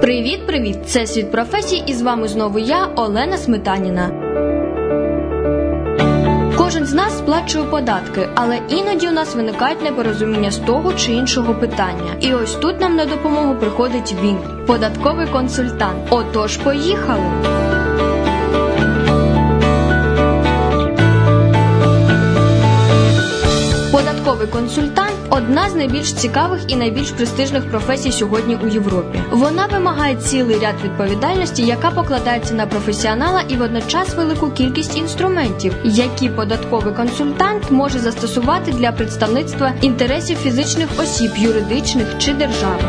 Привіт-привіт! Це світ професій, і з вами знову я, Олена Сметаніна. Кожен з нас сплачує податки, але іноді у нас виникають непорозуміння з того чи іншого питання. І ось тут нам на допомогу приходить він, податковий консультант. Отож, поїхали! Податковий консультант одна з найбільш цікавих і найбільш престижних професій сьогодні у Європі. Вона вимагає цілий ряд відповідальності, яка покладається на професіонала і водночас велику кількість інструментів, які податковий консультант може застосувати для представництва інтересів фізичних осіб, юридичних чи держави.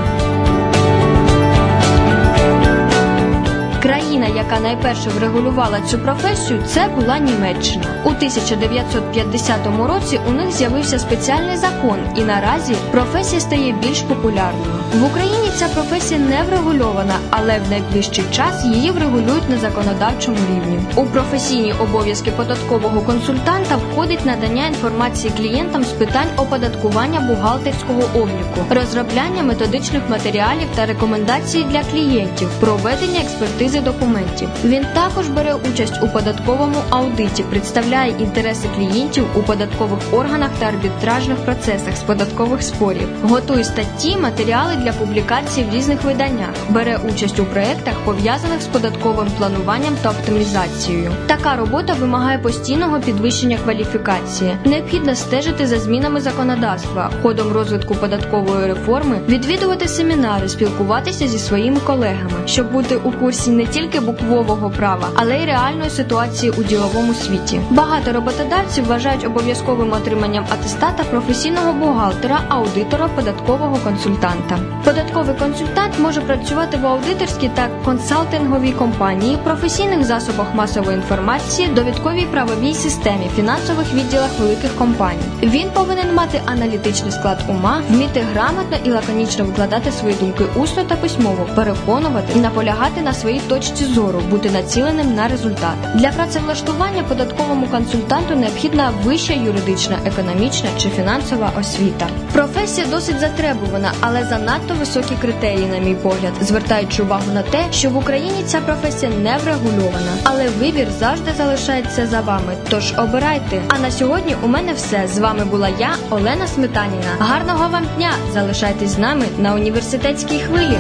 Яка найперше врегулювала цю професію, це була Німеччина. У 1950 році у них з'явився спеціальний закон, і наразі професія стає більш популярною. В Україні ця професія не врегульована, але в найближчий час її врегулюють на законодавчому рівні. У професійні обов'язки податкового консультанта входить надання інформації клієнтам з питань оподаткування бухгалтерського обліку, розробляння методичних матеріалів та рекомендацій для клієнтів, проведення експертизи документів. Він також бере участь у податковому аудиті, представляє інтереси клієнтів у податкових органах та арбітражних процесах з податкових спорів, готує статті, матеріали для публікації в різних виданнях, бере участь у проєктах, пов'язаних з податковим плануванням та оптимізацією. Така робота вимагає постійного підвищення кваліфікації. Необхідно стежити за змінами законодавства, ходом розвитку податкової реформи, відвідувати семінари, спілкуватися зі своїми колегами, щоб бути у курсі не тільки буквового права, але й реальної ситуації у діловому світі. Багато роботодавців вважають обов'язковим отриманням атестата професійного бухгалтера, аудитора, податкового консультанта. Податковий консультант може працювати в аудиторській та консалтинговій компанії, професійних засобах масової інформації, довідковій правовій системі, фінансових відділах великих компаній. Він повинен мати аналітичний склад ума, вміти грамотно і лаконічно викладати свої думки усно та письмово, переконувати і наполягати на своїй точці зору, бути націленим на результат. Для працевлаштування податковому консультанту необхідна вища юридична, економічна чи фінансова освіта. Професія досить затребувана, але занадто високі критерії, на мій погляд, звертаючи увагу на те, що в Україні ця професія не врегульована. Але вибір завжди залишається за вами. Тож обирайте. А на сьогодні у мене все. З вами була я, Олена Сметаніна. Гарного вам дня! Залишайтесь з нами на університетській хвилі.